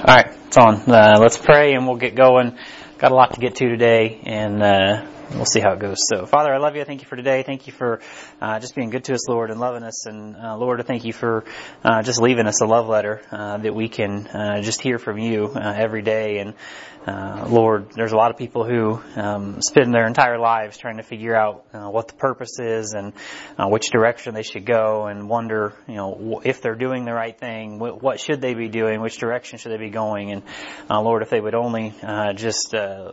All right, it's on. Uh, let's pray and we'll get going. Got a lot to get to today, and uh, we'll see how it goes. So, Father, I love you. Thank you for today. Thank you for uh, just being good to us, Lord, and loving us. And uh, Lord, I thank you for uh, just leaving us a love letter uh, that we can uh, just hear from you uh, every day. And uh, Lord, there's a lot of people who um, spend their entire lives trying to figure out what the purpose is and uh, which direction they should go, and wonder, you know, if they're doing the right thing, what should they be doing, which direction should they be going, and uh, Lord, if they would only uh, just uh,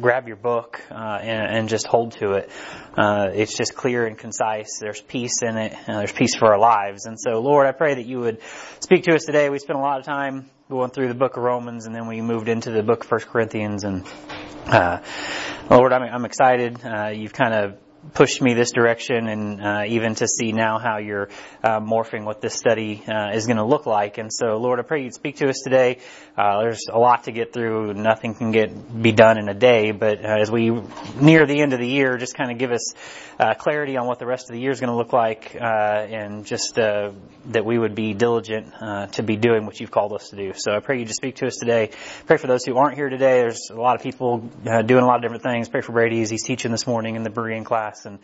grab your book uh, and, and just hold to it, uh, it's just clear and concise. There's peace in it. There's peace for our lives, and so Lord, I pray that you would speak to us today. We spent a lot of time going through the book of Romans, and then we moved into the book of First Corinthians. And uh, Lord, I'm, I'm excited. Uh, you've kind of pushed me this direction, and uh, even to see now how you're uh, morphing what this study uh, is going to look like. And so, Lord, I pray you'd speak to us today. Uh, there's a lot to get through. Nothing can get be done in a day, but uh, as we near the end of the year, just kind of give us uh, clarity on what the rest of the year is going to look like, uh, and just uh, that we would be diligent uh, to be doing what you've called us to do. So I pray you just speak to us today. Pray for those who aren't here today. There's a lot of people doing a lot of different things. Pray for Brady as he's teaching this morning in the Berean class, and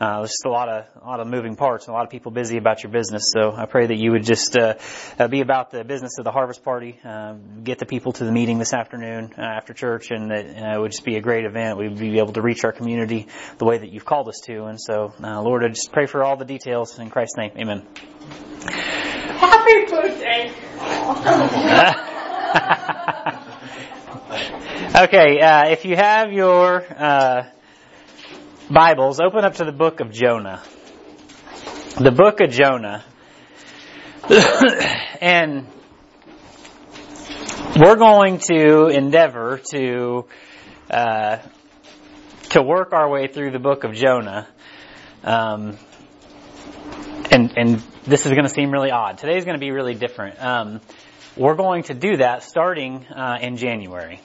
uh, there's just a lot of a lot of moving parts and a lot of people busy about your business. So I pray that you would just uh, uh, be about the business of the harvest party, uh, get the people to the meeting this afternoon uh, after church, and that uh, it would just be a great event. We'd be able to reach our community the way that you've called us to. And so, uh, Lord, I just pray for all the details in Christ's name. Amen. Happy birthday. okay, uh, if you have your uh, Bibles, open up to the book of Jonah. The book of Jonah. and we're going to endeavor to uh, to work our way through the book of Jonah. Um, and and this is going to seem really odd. Today is going to be really different. Um, we're going to do that starting uh, in January.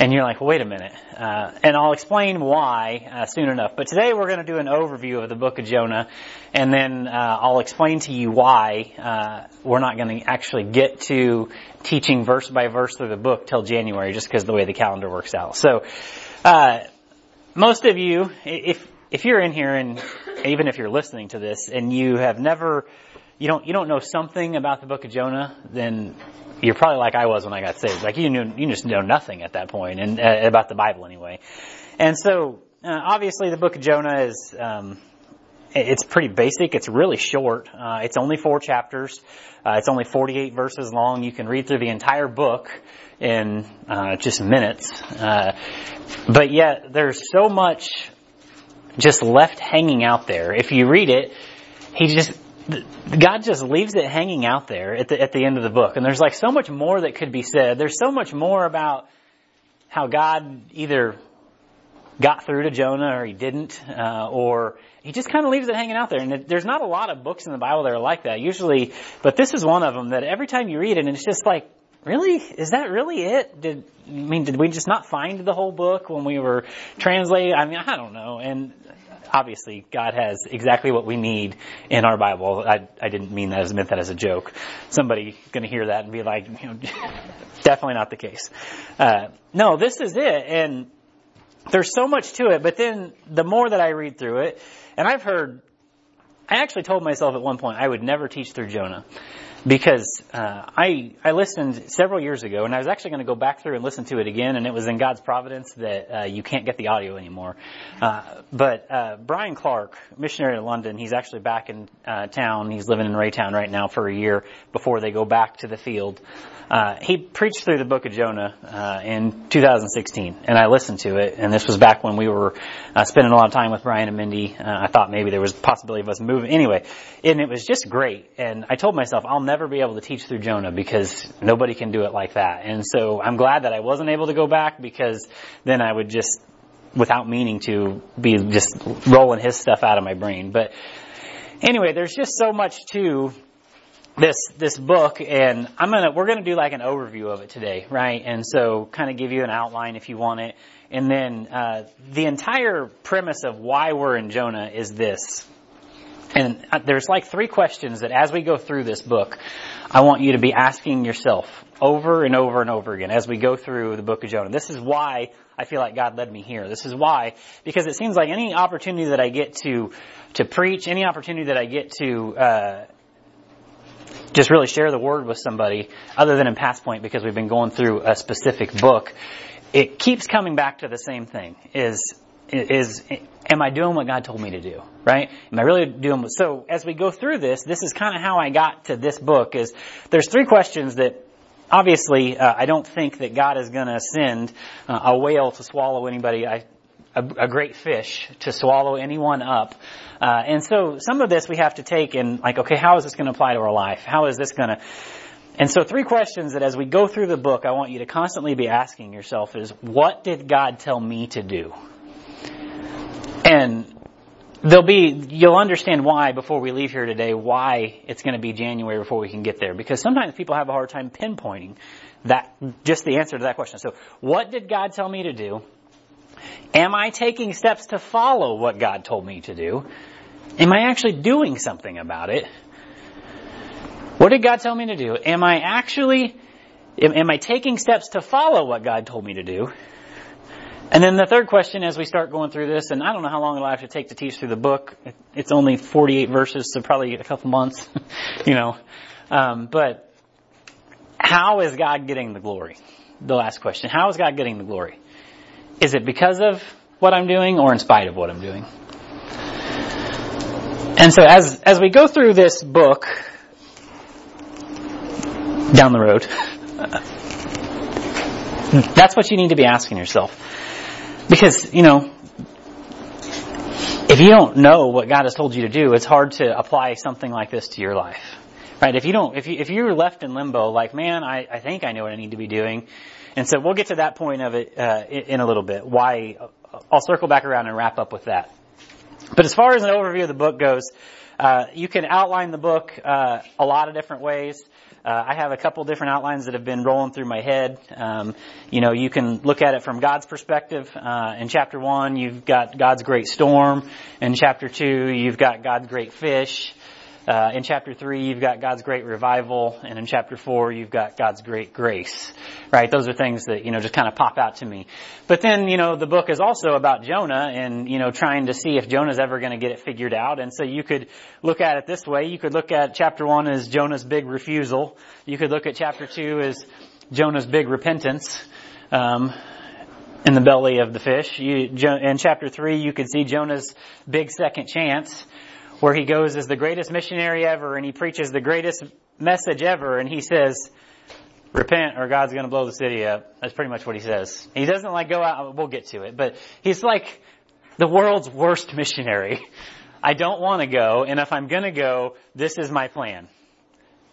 And you're like, well, wait a minute. Uh, and I'll explain why uh, soon enough. But today we're going to do an overview of the book of Jonah, and then uh, I'll explain to you why uh, we're not going to actually get to teaching verse by verse through the book till January, just because the way the calendar works out. So, uh, most of you, if if you're in here and even if you're listening to this and you have never, you don't you don't know something about the book of Jonah, then you're probably like I was when I got saved. Like you knew, you just know nothing at that point, and uh, about the Bible anyway. And so, uh, obviously, the book of Jonah is um, it's pretty basic. It's really short. Uh, it's only four chapters. Uh, it's only 48 verses long. You can read through the entire book in uh, just minutes. Uh, but yet, there's so much just left hanging out there. If you read it, he just God just leaves it hanging out there at the at the end of the book. And there's like so much more that could be said. There's so much more about how God either got through to Jonah or he didn't, uh, or he just kind of leaves it hanging out there. And it, there's not a lot of books in the Bible that are like that usually, but this is one of them that every time you read it and it's just like, really? Is that really it? Did, I mean, did we just not find the whole book when we were translating? I mean, I don't know. And obviously God has exactly what we need in our Bible. I, I didn't mean that as meant that as a joke. Somebody going to hear that and be like, you know, definitely not the case. Uh, no, this is it. And there's so much to it, but then the more that I read through it, and I've heard, I actually told myself at one point I would never teach through Jonah because uh, I I listened several years ago, and I was actually going to go back through and listen to it again, and it was in God's providence that uh, you can't get the audio anymore. Uh, but uh, Brian Clark, missionary to London, he's actually back in uh, town. He's living in Raytown right now for a year before they go back to the field. Uh, he preached through the book of Jonah uh, in 2016, and I listened to it. And this was back when we were spending a lot of time with Brian and Mindy. I thought maybe there was a possibility of us moving. Anyway, and it was just great. And I told myself I'll never be able to teach through Jonah because nobody can do it like that. And so I'm glad that I wasn't able to go back because then I would just, without meaning to, be just rolling his stuff out of my brain. But anyway, there's just so much to this this book and I'm gonna we're gonna do like an overview of it today, right? And so kind of give you an outline if you want it. And then uh, the entire premise of why we're in Jonah is this. And there's like three questions that as we go through this book, I want you to be asking yourself over and over and over again as we go through the book of Jonah. This is why I feel like God led me here. This is why, because it seems like any opportunity that I get to, to preach, any opportunity that I get to, uh, just really share the word with somebody other than in past point because we've been going through a specific book, it keeps coming back to the same thing is, is, am I doing what God told me to do? Right? Am I really doing what, so as we go through this, this is kind of how I got to this book is there's three questions that obviously uh, I don't think that God is going to send uh, a whale to swallow anybody. I, a, a, great fish to swallow anyone up. Uh, and so some of this we have to take and like, okay, how is this going to apply to our life? How is this going to, and so three questions that as we go through the book, I want you to constantly be asking yourself is, what did God tell me to do? And there'll be, you'll understand why before we leave here today, why it's going to be January before we can get there. Because sometimes people have a hard time pinpointing that, just the answer to that question. So, what did God tell me to do? Am I taking steps to follow what God told me to do? Am I actually doing something about it? What did God tell me to do? Am I actually, am, am I taking steps to follow what God told me to do? And then the third question as we start going through this, and I don't know how long it'll actually take to teach through the book. It's only 48 verses, so probably a couple months, you know. Um, but how is God getting the glory? The last question. How is God getting the glory? Is it because of what I'm doing or in spite of what I'm doing? And so as, as we go through this book, down the road, that's what you need to be asking yourself. Because, you know, if you don't know what God has told you to do, it's hard to apply something like this to your life. Right? If you don't, if you, if you're left in limbo, like, man, I, I think I know what I need to be doing. And so we'll get to that point of it, uh, in, a little bit. Why, I'll circle back around and wrap up with that. But as far as an overview of the book goes, uh, you can outline the book, uh, a lot of different ways. Uh, I have a couple different outlines that have been rolling through my head. Um, you know, you can look at it from God's perspective. Uh, in chapter one, you've got God's great storm. In chapter two, you've got God's great fish. Uh, in chapter three, you've got God's great revival, and in chapter four, you've got God's great grace. Right? Those are things that you know just kind of pop out to me. But then, you know, the book is also about Jonah, and you know, trying to see if Jonah's ever going to get it figured out. And so you could look at it this way: you could look at chapter one as Jonah's big refusal. You could look at chapter two as Jonah's big repentance. Um, in the belly of the fish. You, in chapter three, you could see Jonah's big second chance where he goes as the greatest missionary ever and he preaches the greatest message ever and he says, repent or God's going to blow the city up. That's pretty much what he says. He doesn't like go out, we'll get to it, but he's like the world's worst missionary. I don't want to go and if I'm going to go, this is my plan.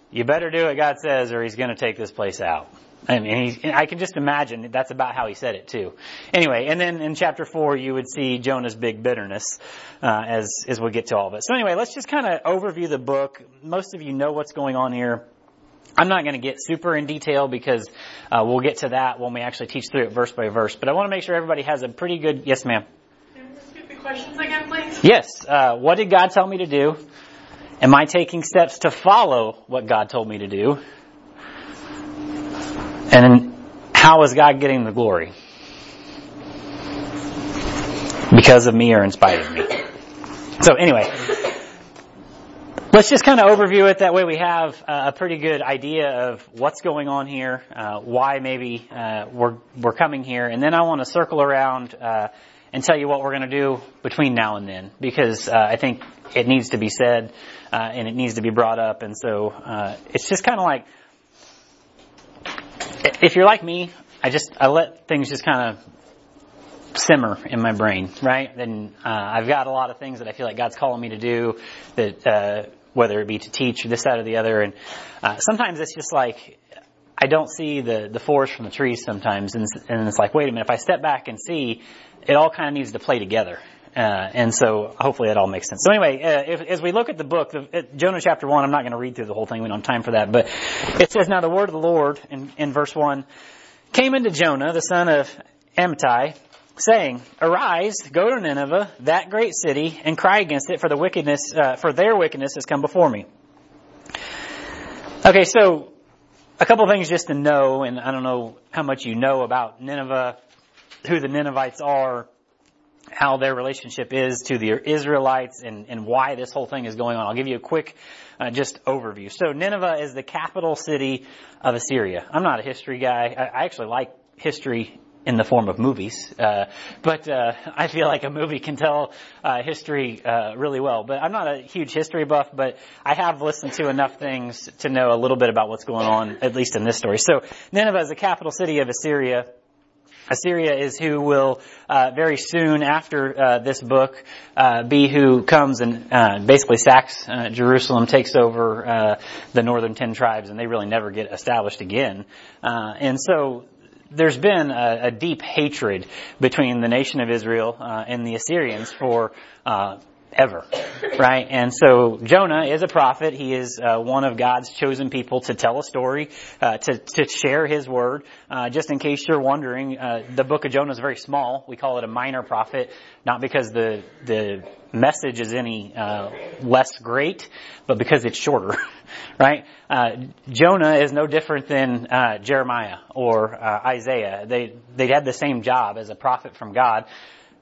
You better do what God says or he's going to take this place out. I mean, I can just imagine that's about how he said it too. Anyway, and then in chapter four, you would see Jonah's big bitterness uh, as as we get to all of it. So anyway, let's just kind of overview the book. Most of you know what's going on here. I'm not going to get super in detail because uh, we'll get to that when we actually teach through it verse by verse. But I want to make sure everybody has a pretty good. Yes, ma'am. Questions again, please. Yes. Uh, what did God tell me to do? Am I taking steps to follow what God told me to do? And how is God getting the glory? Because of me or in spite of me. So anyway, let's just kind of overview it. That way we have a pretty good idea of what's going on here, uh, why maybe uh, we're we're coming here, and then I want to circle around uh, and tell you what we're going to do between now and then, because uh, I think it needs to be said uh, and it needs to be brought up, and so uh, it's just kind of like if you're like me, I just I let things just kind of simmer in my brain, right? And uh, I've got a lot of things that I feel like God's calling me to do, that uh, whether it be to teach or this, that, or the other, and uh, sometimes it's just like I don't see the the forest from the trees sometimes, and, and it's like, wait a minute, if I step back and see, it all kind of needs to play together. Uh, and so hopefully it all makes sense. So anyway, uh, if, as we look at the book, the, Jonah chapter 1, I'm not going to read through the whole thing. We don't have time for that. But it says, Now the word of the Lord in, in verse 1 came into Jonah, the son of Amittai, saying, Arise, go to Nineveh, that great city, and cry against it, for the wickedness, uh, for their wickedness has come before me. Okay, so a couple things just to know, and I don't know how much you know about Nineveh, who the Ninevites are, how their relationship is to the Israelites, and, and why this whole thing is going on. I'll give you a quick uh, just overview. So Nineveh is the capital city of Assyria. I'm not a history guy. I, actually like history in the form of movies. Uh, but uh, I feel like a movie can tell uh, history uh, really well. But I'm not a huge history buff, but I have listened to enough things to know a little bit about what's going on, at least in this story. So Nineveh is the capital city of Assyria. Assyria is who will uh, very soon after uh, this book uh, be who comes and uh, basically sacks uh, Jerusalem, takes over uh, the northern ten tribes, and they really never get established again. and so there's been a, a, deep hatred between the nation of Israel uh, and the Assyrians for uh, ever, right? And so Jonah is a prophet. He is uh, one of God's chosen people to tell a story, uh, to to share His word. Uh, just in case you're wondering, uh, the book of Jonah is very small. We call it a minor prophet, not because the the message is any uh, less great, but because it's shorter, right? Uh, Jonah is no different than Jeremiah or Isaiah. They they had the same job as a prophet from God.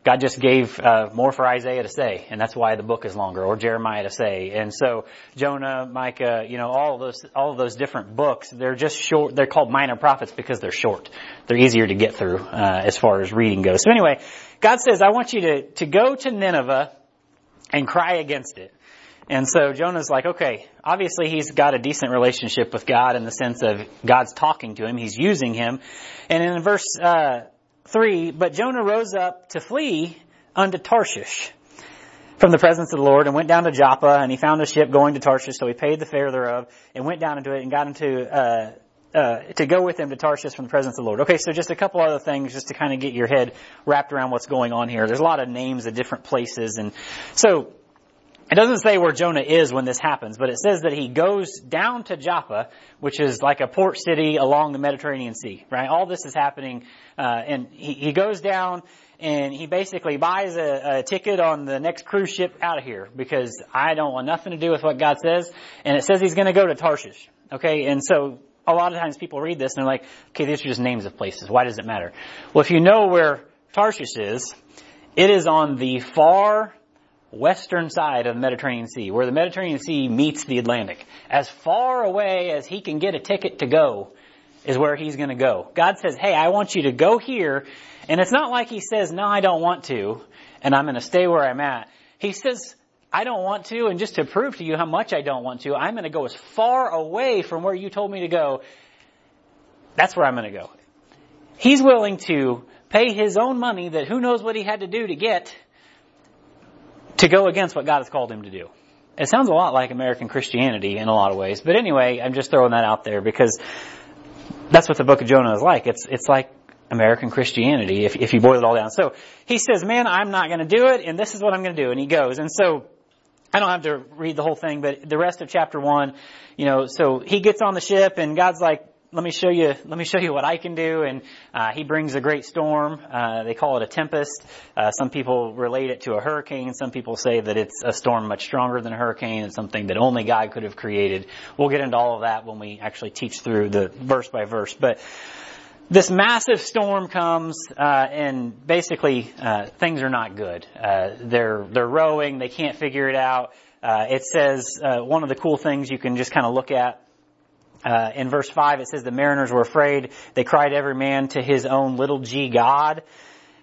God just gave uh, more for Isaiah to say, and that's why the book is longer, or Jeremiah to say. And so Jonah, Micah, you know, all those, all of those different books, they're just short. They're called minor prophets because they're short. They're easier to get through uh, as far as reading goes. So anyway, God says, "I want you to to go to Nineveh and cry against it." And so Jonah's like, okay, obviously he's got a decent relationship with God in the sense of God's talking to him, he's using him. And in verse uh, 3, but Jonah rose up to flee unto Tarshish from the presence of the Lord and went down to Joppa and he found a ship going to Tarshish, so he paid the fare thereof and went down into it and got into, uh, uh, to go with him to Tarshish from the presence of the Lord. Okay, so just a couple other things just to kind of get your head wrapped around what's going on here. There's a lot of names of different places and so it doesn't say where Jonah is when this happens, but it says that he goes down to Joppa, which is like a port city along the Mediterranean Sea, right? All this is happening, uh, and he, he goes down and he basically buys a, a ticket on the next cruise ship out of here because I don't want nothing to do with what God says. And it says he's going to go to Tarshish. Okay, and so a lot of times people read this and they're like, okay, these are just names of places. Why does it matter? Well, if you know where Tarshish is, it is on the far western side of the Mediterranean Sea, where the Mediterranean Sea meets the Atlantic. As far away as he can get a ticket to go is where he's going to go. God says, hey, I want you to go here. And it's not like he says, no, I don't want to, and I'm going to stay where I'm at. He says, I don't want to, and just to prove to you how much I don't want to, I'm going to go as far away from where you told me to go. That's where I'm going to go. He's willing to pay his own money that who knows what he had to do to get to go against what God has called him to do. It sounds a lot like American Christianity in a lot of ways, but anyway, I'm just throwing that out there because that's what the book of Jonah is like. It's, it's like American Christianity if, if you boil it all down. So he says, man, I'm not going to do it and this is what I'm going to do. And he goes. And so I don't have to read the whole thing, but the rest of chapter one, you know, so he gets on the ship and God's like, let me show you, let me show you what I can do. And, uh, he brings a great storm. Uh, they call it a tempest. Uh, some people relate it to a hurricane. Some people say that it's a storm much stronger than a hurricane. It's something that only God could have created. We'll get into all of that when we actually teach through the verse by verse. But, this massive storm comes, uh, and basically uh, things are not good. Uh, they're they're rowing, they can't figure it out. Uh, it says uh, one of the cool things you can just kind of look at uh, in verse 5, it says the mariners were afraid. They cried every man to his own little g God.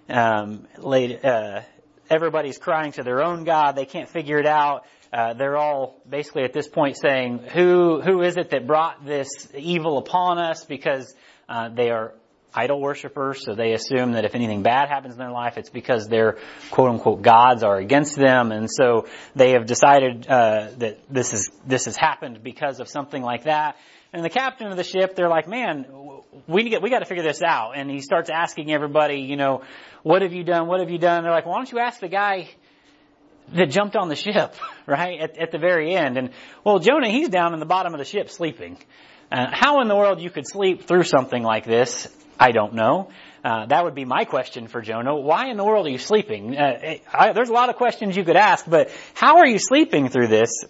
Um, uh, everybody's crying to their own God. They can't figure it out. Uh, they're all basically at this point saying, who, who is it that brought this evil upon us? Because, uh, they are idol worshippers, so they assume that if anything bad happens in their life, it's because their quote unquote gods are against them, and so they have decided uh, that this is this has happened because of something like that. And the captain of the ship, they're like, man, we get, we got to figure this out. And he starts asking everybody, you know, what have you done? What have you done? They're like, why don't you ask the guy that jumped on the ship, right? At, at the very end. And well, Jonah, he's down in the bottom of the ship sleeping. Uh, how in the world you could sleep through something like this? I don't know. Uh, that would be my question for Jonah. Why in the world are you sleeping? Uh, I, there's a lot of questions you could ask, but how are you sleeping through this?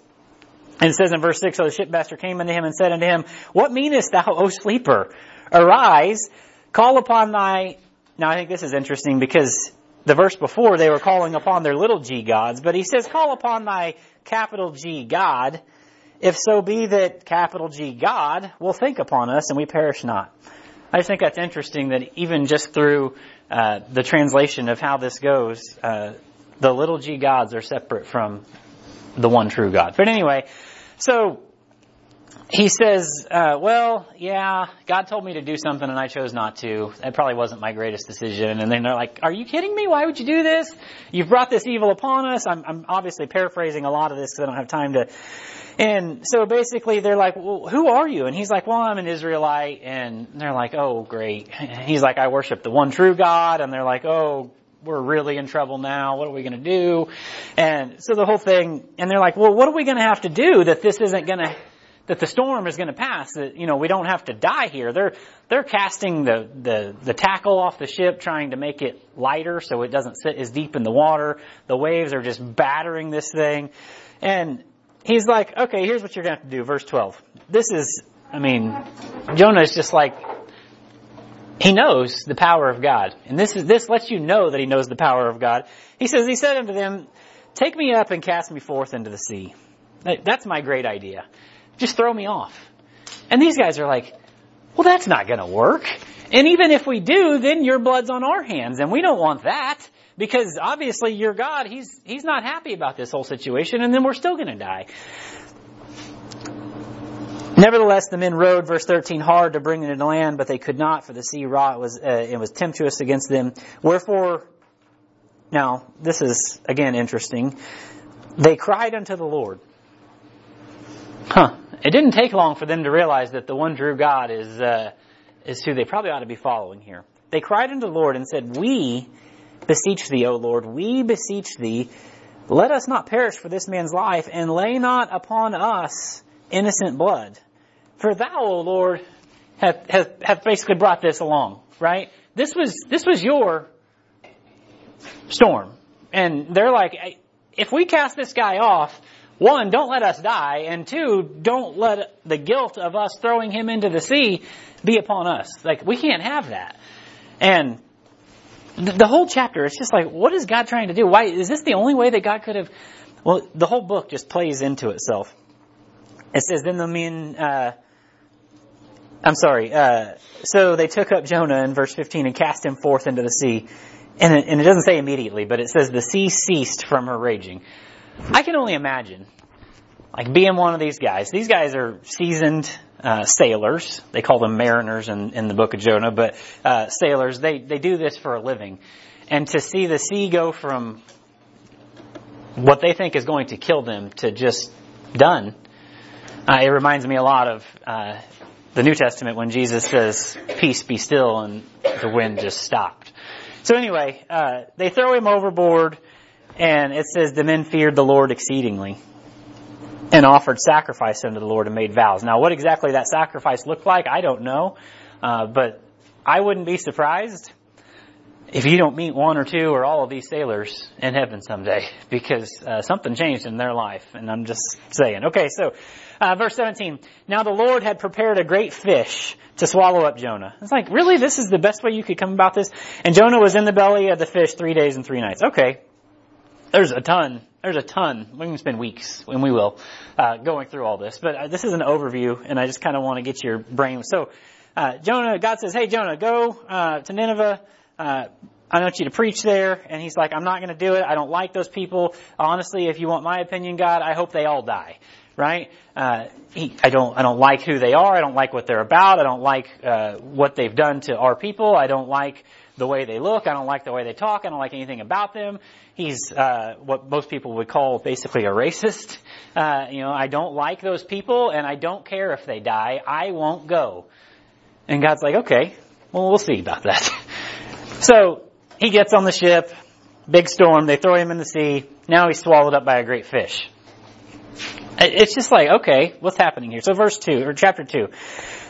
And it says in verse 6, So the shipmaster came unto him and said unto him, What meanest thou, O sleeper? Arise, call upon thy... Now I think this is interesting because the verse before they were calling upon their little g gods, but he says, Call upon thy capital G God, if so be that capital G God will think upon us and we perish not. I just think that's interesting that even just through uh, the translation of how this goes, uh, the little g gods are separate from the one true God. But anyway, so he says, uh, well, yeah, God told me to do something and I chose not to. That probably wasn't my greatest decision. And then they're like, are you kidding me? Why would you do this? You've brought this evil upon us. I'm, I'm obviously paraphrasing a lot of this because I don't have time to. And so basically they're like, well, who are you? And he's like, well, I'm an Israelite. And they're like, oh, great. He's like, I worship the one true God. And they're like, oh, we're really in trouble now. What are we going to do? And so the whole thing, and they're like, well, what are we going to have to do that this isn't going to that the storm is going to pass, that, you know, we don't have to die here. They're, they're casting the, the, the tackle off the ship, trying to make it lighter so it doesn't sit as deep in the water. The waves are just battering this thing. And he's like, okay, here's what you're going to have to do. Verse 12. This is, I mean, Jonah is just like, he knows the power of God. And this is, this lets you know that he knows the power of God. He says, he said unto them, take me up and cast me forth into the sea. That's my great idea. Just throw me off. And these guys are like, well, that's not going to work. And even if we do, then your blood's on our hands, and we don't want that because obviously your God, he's he's not happy about this whole situation, and then we're still going to die. Nevertheless, the men rowed, verse 13, hard to bring them to land, but they could not, for the sea wrought was uh, it was tempestuous against them. Wherefore, now this is again interesting. They cried unto the Lord. Huh. It didn't take long for them to realize that the one true God is, uh, is who they probably ought to be following here. They cried unto the Lord and said, We beseech thee, O Lord, we beseech thee, let us not perish for this man's life, and lay not upon us innocent blood. For thou, O Lord, have, have, have basically brought this along, right? This was, this was your storm. And they're like, if we cast this guy off, one, don't let us die, and two, don't let the guilt of us throwing him into the sea be upon us. Like, we can't have that. And the whole chapter, it's just like, what is God trying to do? Why, is this the only way that God could have, well, the whole book just plays into itself. It says, then the men, uh, I'm sorry, uh, so they took up Jonah in verse 15 and cast him forth into the sea. And it, and it doesn't say immediately, but it says the sea ceased from her raging. I can only imagine, like being one of these guys. These guys are seasoned uh, sailors. They call them mariners in, in the book of Jonah, but uh, sailors. They they do this for a living, and to see the sea go from what they think is going to kill them to just done. Uh, it reminds me a lot of uh, the New Testament when Jesus says, "Peace, be still," and the wind just stopped. So anyway, uh, they throw him overboard. And it says the men feared the Lord exceedingly and offered sacrifice unto the Lord and made vows. Now, what exactly that sacrifice looked like, I don't know. Uh, but I wouldn't be surprised if you don't meet one or two or all of these sailors in heaven someday because uh, something changed in their life. And I'm just saying. Okay, so uh, verse 17. Now the Lord had prepared a great fish to swallow up Jonah. It's like, really? This is the best way you could come about this? And Jonah was in the belly of the fish three days and three nights. Okay, there's a ton, there's a ton. We can spend weeks, and we will, uh, going through all this. But uh, this is an overview, and I just kind of want to get your brain. So, uh, Jonah, God says, "Hey, Jonah, go uh, to Nineveh. Uh, I want you to preach there." And he's like, "I'm not going to do it. I don't like those people. Honestly, if you want my opinion, God, I hope they all die." Right? Uh, he, I don't, I don't like who they are. I don't like what they're about. I don't like what they've done to our people. I don't like the way they look. I don't like the way they talk. I don't like anything about them. He's uh, what most people would call basically a racist. Uh, you know, I don't like those people, and I don't care if they die. I won't go. And God's like, okay, well, we'll see about that. so he gets on the ship, big storm. They throw him in the sea. Now he's swallowed up by a great fish. It's just like, okay, what's happening here? So verse 2, or chapter 2.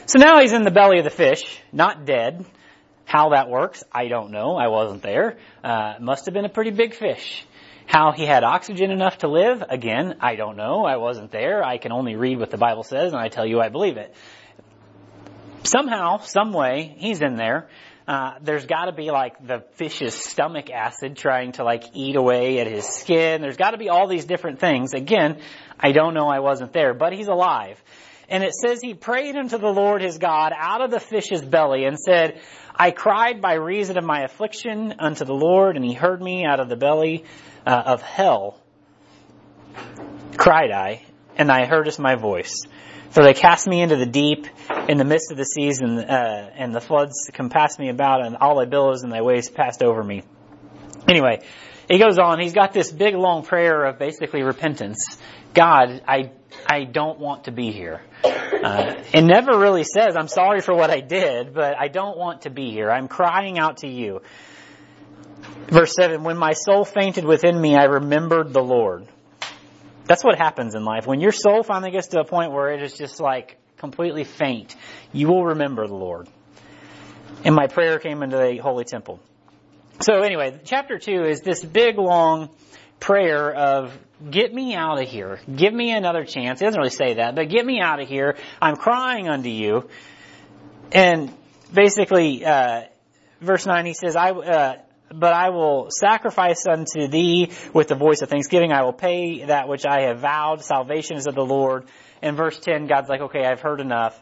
So now he's in the belly of the fish, not dead, How that works, I don't know. I wasn't there. Uh, must have been a pretty big fish. How he had oxygen enough to live, again, I don't know. I wasn't there. I can only read what the Bible says and I tell you I believe it. Somehow, some way, he's in there. Uh, there's got to be like the fish's stomach acid trying to like eat away at his skin. There's got to be all these different things. Again, I don't know. I wasn't there, but he's alive. And it says he prayed unto the Lord his God out of the fish's belly and said, I cried by reason of my affliction unto the Lord, and he heard me out of the belly uh, of hell. Cried I, and I heardest my voice. For they cast me into the deep, in the midst of the seas, and, uh, and the floods compassed me about, and all thy billows and thy waves passed over me. Anyway, he goes on. He's got this big long prayer of basically repentance. God, I I don't want to be here. Uh, it never really says I'm sorry for what I did, but I don't want to be here. I'm crying out to you. Verse seven: When my soul fainted within me, I remembered the Lord. That's what happens in life. When your soul finally gets to a point where it is just like completely faint, you will remember the Lord. And my prayer came into the holy temple. So anyway, chapter two is this big long prayer of get me out of here. Give me another chance. He doesn't really say that, but get me out of here. I'm crying unto you. And basically, uh, verse 9, he says, I, uh, but I will sacrifice unto thee with the voice of thanksgiving. I will pay that which I have vowed. Salvation is of the Lord. In verse 10, God's like, okay, I've heard enough.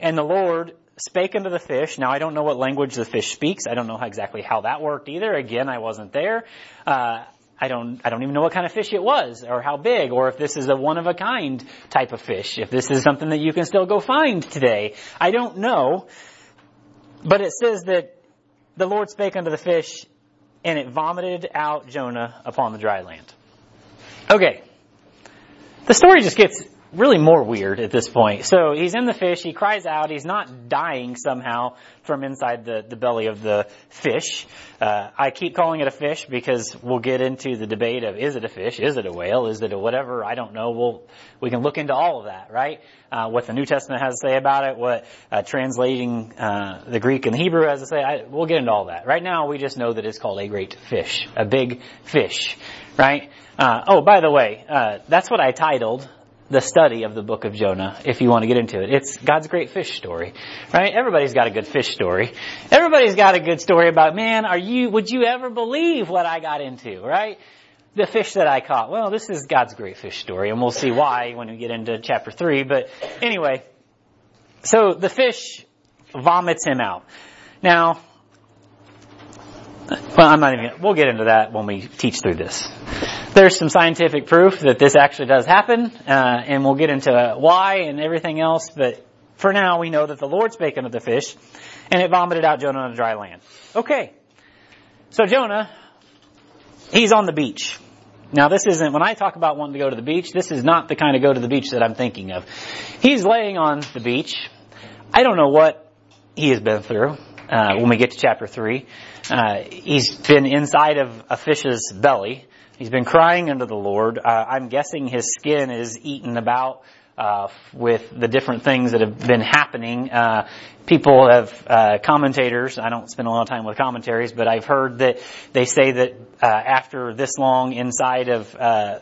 And the Lord spake unto the fish. Now I don't know what language the fish speaks. I don't know exactly how that worked either. Again, I wasn't there. Uh, I don't, I don't even know what kind of fish it was, or how big, or if this is a one of a kind type of fish, if this is something that you can still go find today. I don't know. But it says that the Lord spake unto the fish, and it vomited out Jonah upon the dry land. Okay. The story just gets really more weird at this point. So he's in the fish, he cries out, he's not dying somehow from inside the, the belly of the fish. Uh, I keep calling it a fish because we'll get into the debate of is it a fish, is it a whale, is it a whatever, I don't know. We'll, we can look into all of that, right? Uh, what the New Testament has to say about it, what uh, translating uh, the Greek and the Hebrew has to say, I, we'll get into all that. Right now we just know that it's called a great fish, a big fish, right? Uh, oh, by the way, uh, that's what I titled the study of the book of Jonah if you want to get into it. It's God's great fish story, right? Everybody's got a good fish story. Everybody's got a good story about, man, are you, would you ever believe what I got into, right? The fish that I caught. Well, this is God's great fish story and we'll see why when we get into chapter three, but anyway. So the fish vomits him out. Now, well, I'm not even, we'll get into that when we teach through this. There's some scientific proof that this actually does happen, uh, and we'll get into why and everything else, but for now we know that the Lord spake unto the fish, and it vomited out Jonah on dry land. Okay. So Jonah, he's on the beach. Now this isn't, when I talk about wanting to go to the beach, this is not the kind of go to the beach that I'm thinking of. He's laying on the beach. I don't know what he has been through, uh, when we get to chapter three. Uh, he's been inside of a fish's belly. He's been crying unto the Lord. Uh, I'm guessing his skin is eaten about uh, with the different things that have been happening. Uh, people have uh, commentators. I don't spend a lot of time with commentaries, but I've heard that they say that uh, after this long inside of uh,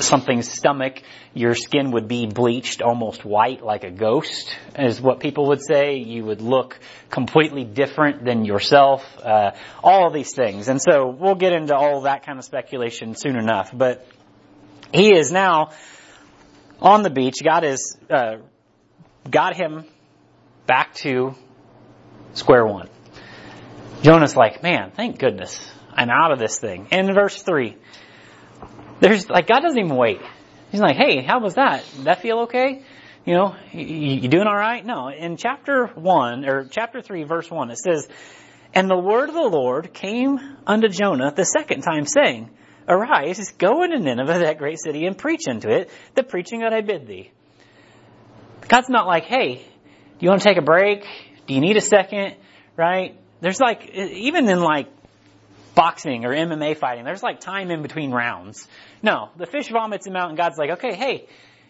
something's stomach, your skin would be bleached almost white like a ghost, is what people would say. You would look completely different than yourself. Uh, all of these things, and so we'll get into all that kind of speculation soon enough. But he is now on the beach. God has uh, got him back to square one. Jonah's like, man, thank goodness I'm out of this thing. In verse three, there's like God doesn't even wait. He's like, hey, how was that? Did that feel okay? You know, you, doing all right? No. In chapter one or chapter three, verse one, it says, "And the word of the Lord came unto Jonah the second time, saying." Arise, go into Nineveh, that great city, and preach unto it the preaching that I bid thee. God's not like, hey, do you want to take a break? Do you need a second? Right? There's like, even in like boxing or MMA fighting, there's like time in between rounds. No, the fish vomits him out and God's like, okay, hey,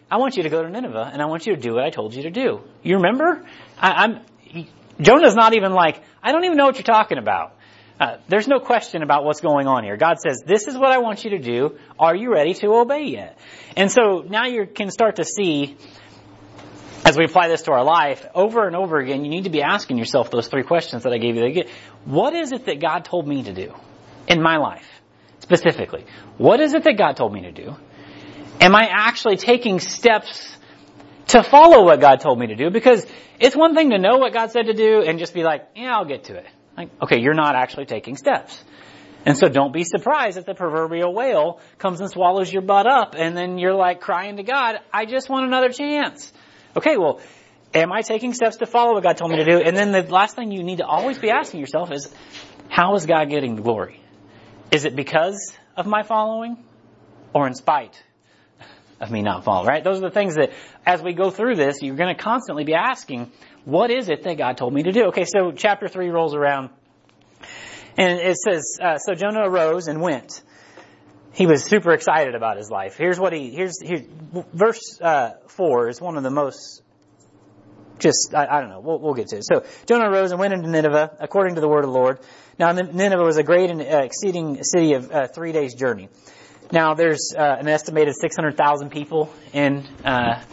I want you to go to Nineveh and I want you to do what I told you to do. You remember? I, am Jonah's not even like, I don't even know what you're talking about. Uh, there's no question about what's going on here. God says, this is what I want you to do. Are you ready to obey yet? And so now you can start to see, as we apply this to our life, over and over again, you need to be asking yourself those three questions that I gave you. What is it that God told me to do in my life? Specifically. What is it that God told me to do? Am I actually taking steps to follow what God told me to do? Because it's one thing to know what God said to do and just be like, yeah, I'll get to it. Like, okay, you're not actually taking steps. And so don't be surprised if the proverbial whale comes and swallows your butt up and then you're like crying to God, I just want another chance. Okay, well, am I taking steps to follow what God told me to do? And then the last thing you need to always be asking yourself is, how is God getting the glory? Is it because of my following or in spite of me not following, right? Those are the things that as we go through this, you're going to constantly be asking, what is it that God told me to do? Okay, so chapter 3 rolls around and it says, uh, so Jonah arose and went. He was super excited about his life. Here's what he, here's, here's verse, uh, 4 is one of the most just, I, I, don't know, we'll, we'll get to it. So Jonah arose and went into Nineveh according to the word of the Lord. Now Nineveh was a great and uh, exceeding city of uh, three days journey. Now there's uh, an estimated 600,000 people in uh,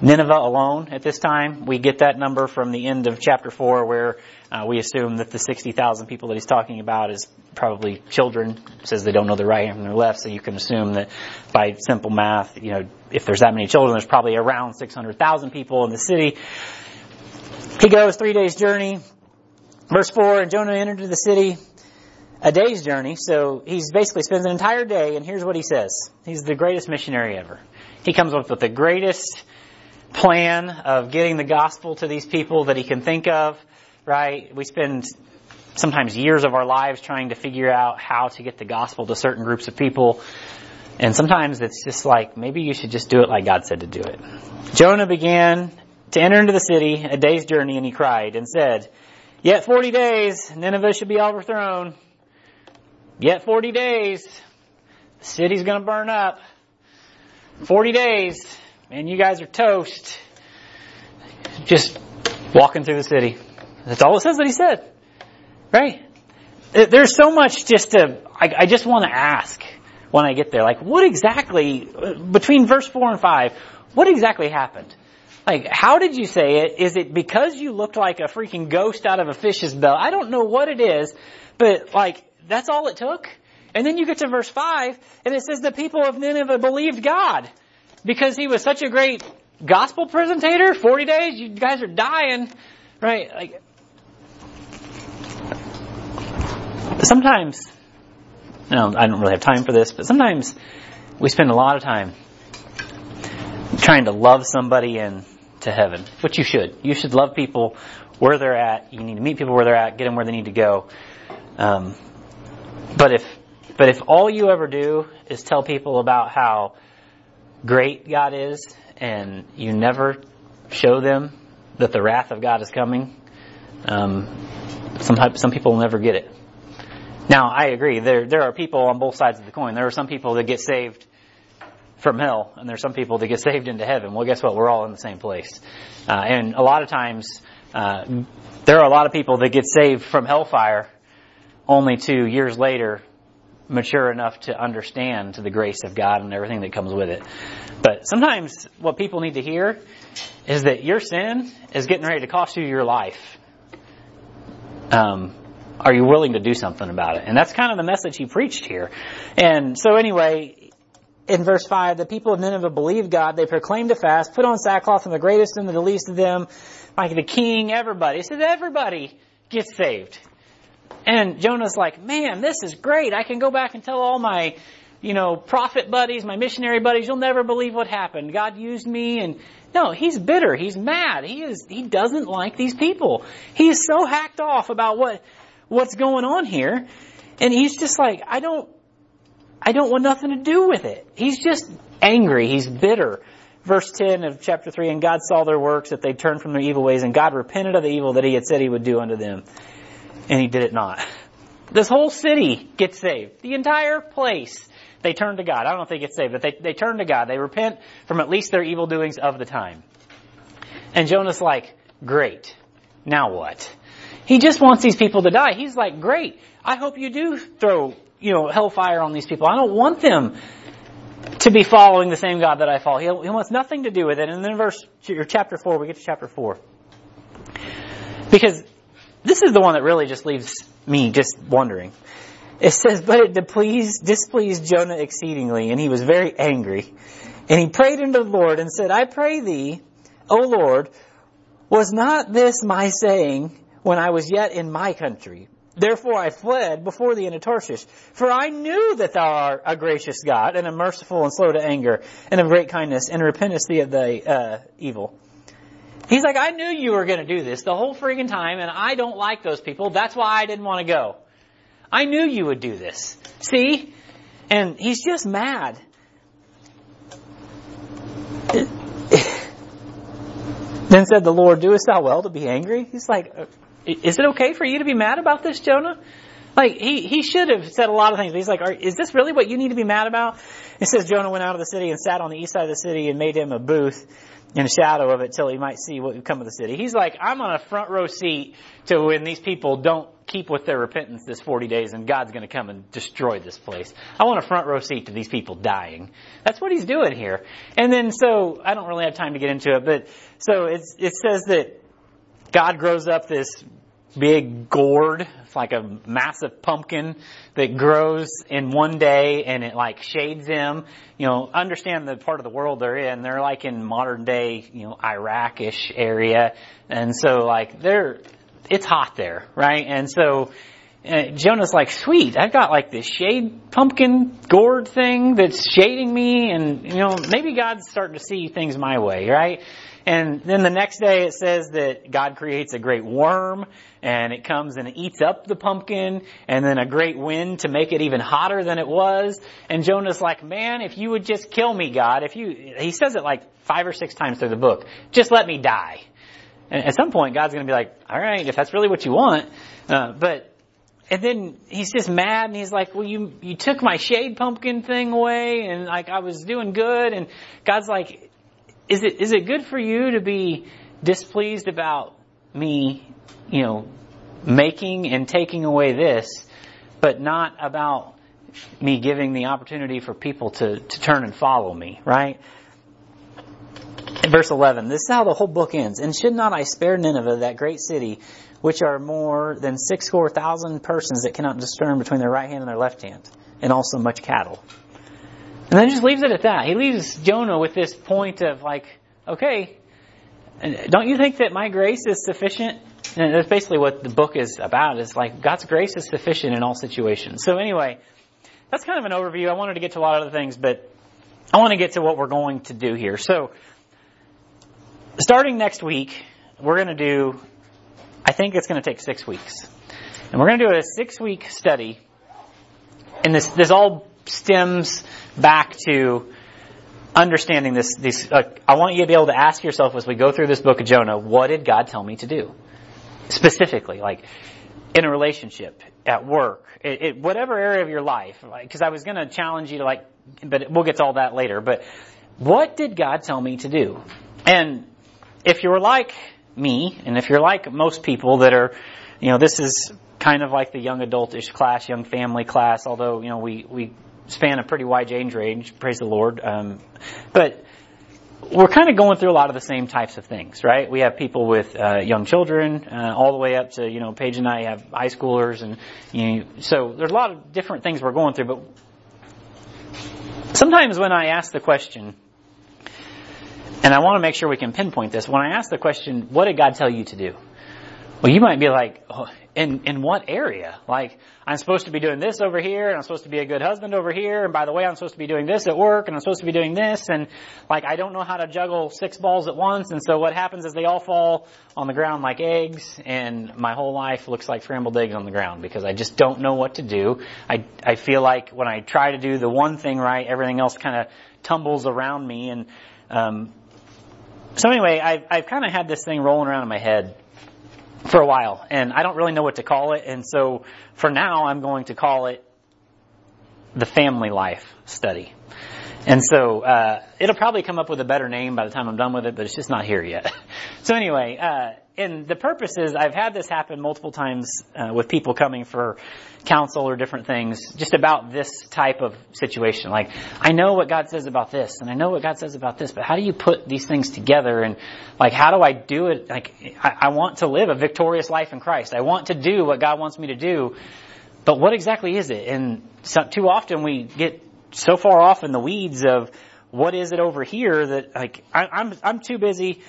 Nineveh alone at this time. We get that number from the end of chapter 4 where uh, we assume that the 60,000 people that he's talking about is probably children. It says they don't know their right hand from their left, so you can assume that by simple math, you know, if there's that many children, there's probably around 600,000 people in the city. He goes three days journey. Verse 4, and Jonah entered into the city a day's journey. So he's basically spends an entire day, and here's what he says. He's the greatest missionary ever. He comes up with the greatest plan of getting the gospel to these people that he can think of, right? We spend sometimes years of our lives trying to figure out how to get the gospel to certain groups of people. And sometimes it's just like, maybe you should just do it like God said to do it. Jonah began to enter into the city a day's journey and he cried and said, Yet 40 days, Nineveh should be overthrown. Yet 40 days, the city's gonna burn up. 40 days, and you guys are toast. Just walking through the city. That's all it says that he said. Right? There's so much just to, I, I just want to ask when I get there, like what exactly, between verse 4 and 5, what exactly happened? Like, how did you say it? Is it because you looked like a freaking ghost out of a fish's belly? I don't know what it is, but like, that's all it took. And then you get to verse 5, and it says the people of Nineveh believed God because he was such a great gospel presentator. 40 days, you guys are dying, right? Like, sometimes, no, I don't really have time for this, but sometimes we spend a lot of time trying to love somebody into heaven, which you should. You should love people where they're at. You need to meet people where they're at, get them where they need to go. Um, but if, but if all you ever do is tell people about how great God is and you never show them that the wrath of God is coming, um, some, some people will never get it. Now, I agree. There, there are people on both sides of the coin. There are some people that get saved from hell, and there's some people that get saved into heaven. Well, guess what? We're all in the same place. Uh, and a lot of times, uh, there are a lot of people that get saved from hellfire only to years later mature enough to understand the grace of God and everything that comes with it. But sometimes what people need to hear is that your sin is getting ready to cost you your life. Um, are you willing to do something about it? And that's kind of the message he preached here. And so anyway, in verse 5, the people of Nineveh believed God. They proclaimed a fast, put on sackcloth from the greatest and the least of them, like the king, everybody. Said everybody gets saved. And Jonah's like, man, this is great. I can go back and tell all my, you know, prophet buddies, my missionary buddies, you'll never believe what happened. God used me and no, he's bitter. He's mad. He is, he doesn't like these people. He is so hacked off about what, what's going on here. And he's just like, I don't, I don't want nothing to do with it. He's just angry. He's bitter. Verse 10 of chapter 3, and God saw their works, that they turned from their evil ways, and God repented of the evil that he had said he would do unto them and he did it not. This whole city gets saved. The entire place. They turn to God. I don't know if they get saved, but they, they turn to God. They repent from at least their evil doings of the time. And Jonah's like, great. now what? He just wants these people to die. He's like, great. I hope you do throw, you know, hellfire on these people. I don't want them to be following the same God that I follow. He, he wants nothing to do with it. And then verse, or chapter 4, we get to chapter 4. Because this is the one that really just leaves me just wondering. It says, but it displeased, displeased Jonah exceedingly, and he was very angry. And he prayed unto the Lord and said, I pray thee, O Lord, was not this my saying when I was yet in my country? Therefore I fled before thee into Tarshish. For I knew that thou art a gracious God, and a merciful and slow to anger, and of great kindness, and repentest thee of thy uh, evil. He's like, I knew you were going to do this the whole freaking time, and I don't like those people. That's why I didn't want to go. I knew you would do this. See? And he's just mad. then said the Lord, Doest thou well to be angry? He's like, Is it okay for you to be mad about this, Jonah? Like, he, he should have said a lot of things. He's like, Is this really what you need to be mad about? It says Jonah went out of the city and sat on the east side of the city and made him a booth in the shadow of it till he might see what would come of the city. He's like, I'm on a front row seat to when these people don't keep with their repentance this 40 days and God's going to come and destroy this place. I want a front row seat to these people dying. That's what he's doing here. And then so, I don't really have time to get into it, but so it's, it says that God grows up this big gourd. It's like a massive pumpkin that grows in one day and it like shades them. You know, understand the part of the world they're in. They're like in modern day, you know, Iraq-ish area. And so like they're, it's hot there, right? And so uh, Jonah's like, sweet, I've got like this shade pumpkin gourd thing that's shading me and, you know, maybe God's starting to see things my way, right? And then the next day it says that God creates a great worm and it comes and eats up the pumpkin and then a great wind to make it even hotter than it was. And Jonah's like, man, if you would just kill me, God, if you, he says it like five or six times through the book, just let me die. And at some point God's going to be like, all right, if that's really what you want, uh, but and then he's just mad and he's like, well, you, you took my shade pumpkin thing away and like I was doing good. And God's like, is it, is it good for you to be displeased about me, you know, making and taking away this, but not about me giving the opportunity for people to, to turn and follow me, right? Verse 11, this is how the whole book ends. And should not I spare Nineveh, that great city, which are more than six score thousand persons that cannot discern between their right hand and their left hand, and also much cattle. And then just leaves it at that. He leaves Jonah with this point of like, okay, don't you think that my grace is sufficient? And that's basically what the book is about, is like God's grace is sufficient in all situations. So anyway, that's kind of an overview. I wanted to get to a lot of other things, but I want to get to what we're going to do here. So, starting next week, we're going to do, I think it's going to take six weeks. And we're going to do a six week study. And this, this all stems back to understanding this, uh, I want you to be able to ask yourself as we go through this book of Jonah, what did God tell me to do? Specifically, like, in a relationship, at work, it, it, whatever area of your life, because I was going to challenge you to like, but we'll get to all that later, but what did God tell me to do? And if you're like me, and if you're like most people that are, you know, this is kind of like the young adultish class, young family class, although, you know, we, we span a pretty wide age range, praise the Lord. Um, but we're kind of going through a lot of the same types of things, right? We have people with uh, young children, uh, all the way up to you know Paige and I have high schoolers, and you know, so there's a lot of different things we're going through. But sometimes when I ask the question, and I want to make sure we can pinpoint this, when I ask the question, "What did God tell you to do?" Well, you might be like, oh, in, in what area? Like, I'm supposed to be doing this over here, and I'm supposed to be a good husband over here, and by the way, I'm supposed to be doing this at work, and I'm supposed to be doing this, and like, I don't know how to juggle six balls at once, and so what happens is they all fall on the ground like eggs, and my whole life looks like scrambled eggs on the ground, because I just don't know what to do. I, I feel like when I try to do the one thing right, everything else kind of tumbles around me, and, um, so anyway, I've, I've kind of had this thing rolling around in my head for a while, and I don't really know what to call it. And so for now, I'm going to call it the family life study. And so uh, it'll probably come up with a better name by the time I'm done with it, but it's just not here yet. so anyway, uh, and the purpose is I've had this happen multiple times uh, with people coming for counsel or different things, just about this type of situation. Like I know what God says about this, and I know what God says about this, but how do you put these things together? And like how do I do it? Like I, I want to live a victorious life in Christ. I want to do what God wants me to do, but what exactly is it? And so, too often we get so far off in the weeds of what is it over here that like I, I'm I'm too busy.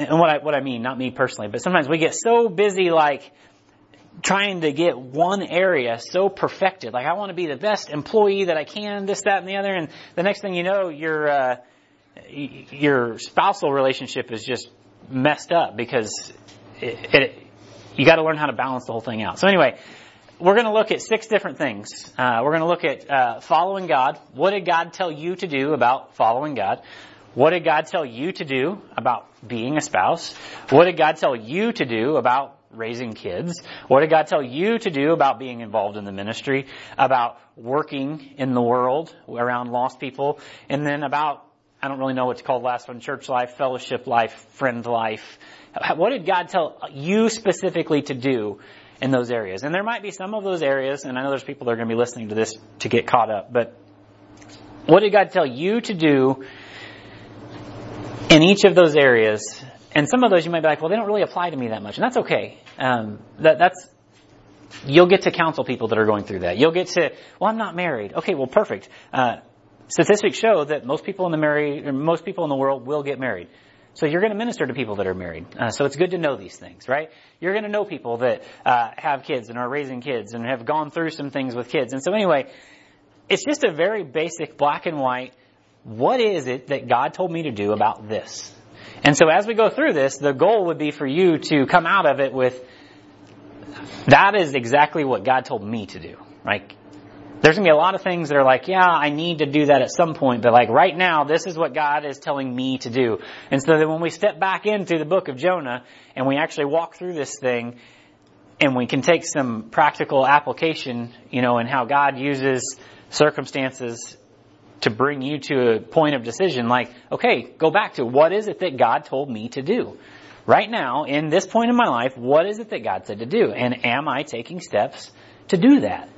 And what I what I mean, not me personally, but sometimes we get so busy like trying to get one area so perfected. Like I want to be the best employee that I can, this, that, and the other. And the next thing you know, your uh, your spousal relationship is just messed up because it, it you got to learn how to balance the whole thing out. So anyway, we're going to look at six different things. Uh, we're going to look at uh, following God. What did God tell you to do about following God? What did God tell you to do about being a spouse? What did God tell you to do about raising kids? What did God tell you to do about being involved in the ministry? About working in the world around lost people? And then about, I don't really know what's called last one, church life, fellowship life, friend life. What did God tell you specifically to do in those areas. And there might be some of those areas, and I know there's people that are going to be listening to this to get caught up, but what did God tell you to do in each of those areas? And some of those you might be like, well, they don't really apply to me that much, and that's okay. Um, that, that's you'll get to counsel people that are going through that. You'll get to, well, I'm not married. Okay, well, perfect. Uh, statistics show that most people in the married, most people in the world will get married. So you're going to minister to people that are married. Uh, so it's good to know these things, right? You're going to know people that uh, have kids and are raising kids and have gone through some things with kids. And so anyway, it's just a very basic black and white. What is it that God told me to do about this? And so as we go through this, the goal would be for you to come out of it with, that is exactly what God told me to do. Right? there's to be a lot of things that are like, yeah, I need to do that at some point, but like right now, this is what God is telling me to do. And so that when we step back into the book of Jonah and we actually walk through this thing and we can take some practical application, you know, and how God uses circumstances to bring you to a point of decision, like, okay, go back to what is it that God told me to do? Right now, in this point in my life, what is it that God said to do? And am I taking steps to do that?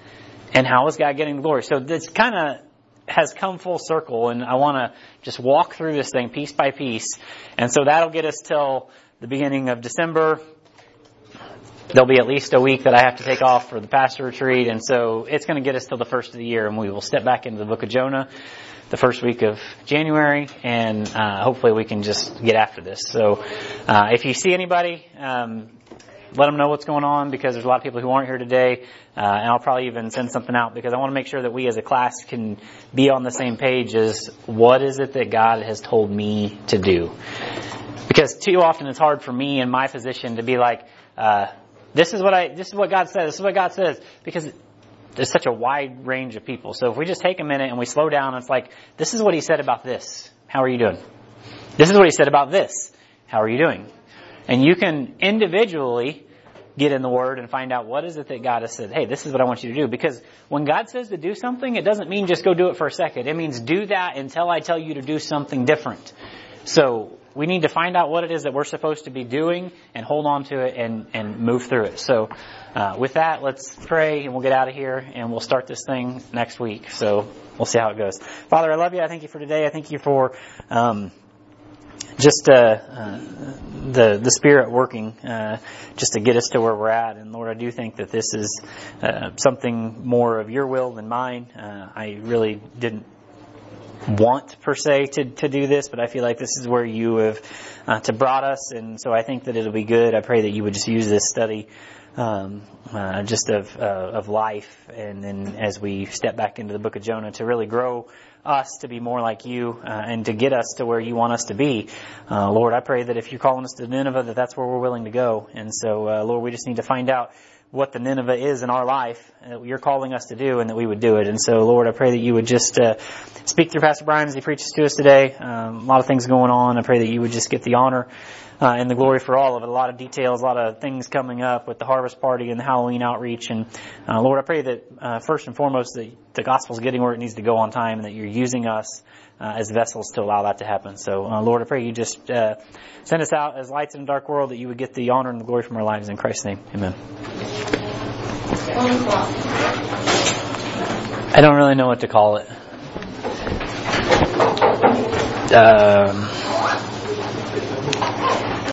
and how is God getting glory? So this kind of has come full circle and I want to just walk through this thing piece by piece. And so that'll get us till the beginning of December. There'll be at least a week that I have to take off for the pastor retreat. And so it's going to get us till the first of the year and we will step back into the book of Jonah the first week of January, and uh, hopefully we can just get after this. So, uh, if you see anybody, um, let them know what's going on because there's a lot of people who aren't here today. Uh, and I'll probably even send something out because I want to make sure that we as a class can be on the same page as what is it that God has told me to do. Because too often it's hard for me in my position to be like, uh, this is what I, this is what God says, this is what God says, because there's such a wide range of people. So if we just take a minute and we slow down, it's like, this is what he said about this. How are you doing? This is what he said about this. How are you doing? And you can individually get in the Word and find out what is it that God has said, hey, this is what I want you to do. Because when God says to do something, it doesn't mean just go do it for a second. It means do that until I tell you to do something different. So we need to find out what it is that we're supposed to be doing and hold on to it and, and move through it. So uh, with that, let's pray and we'll get out of here and we'll start this thing next week. So we'll see how it goes. Father, I love you. I thank you for today. I thank you for um, just uh, uh, the the Spirit working uh, just to get us to where we're at. And Lord, I do think that this is uh, something more of Your will than mine. Uh, I really didn't want per se to to do this, but I feel like this is where You have uh, to brought us, and so I think that it'll be good. I pray that You would just use this study. Um, uh, just of uh, of life, and then as we step back into the book of Jonah to really grow us to be more like you uh, and to get us to where you want us to be. Uh, Lord, I pray that if you're calling us to Nineveh, that that's where we're willing to go. And so, uh, Lord, we just need to find out what the Nineveh is in our life that you're calling us to do and that we would do it. And so, Lord, I pray that you would just uh, speak through Pastor Brian as he preaches to us today. Um, a lot of things going on. I pray that you would just get the honor uh, in the glory for all of it. A lot of details, a lot of things coming up with the harvest party and the Halloween outreach. And uh, Lord, I pray that uh, first and foremost that the gospel's getting where it needs to go on time, and that you're using us uh, as vessels to allow that to happen. So, uh, Lord, I pray you just uh, send us out as lights in a dark world, that you would get the honor and the glory from our lives. In Christ's name, Amen. I don't really know what to call it. Um,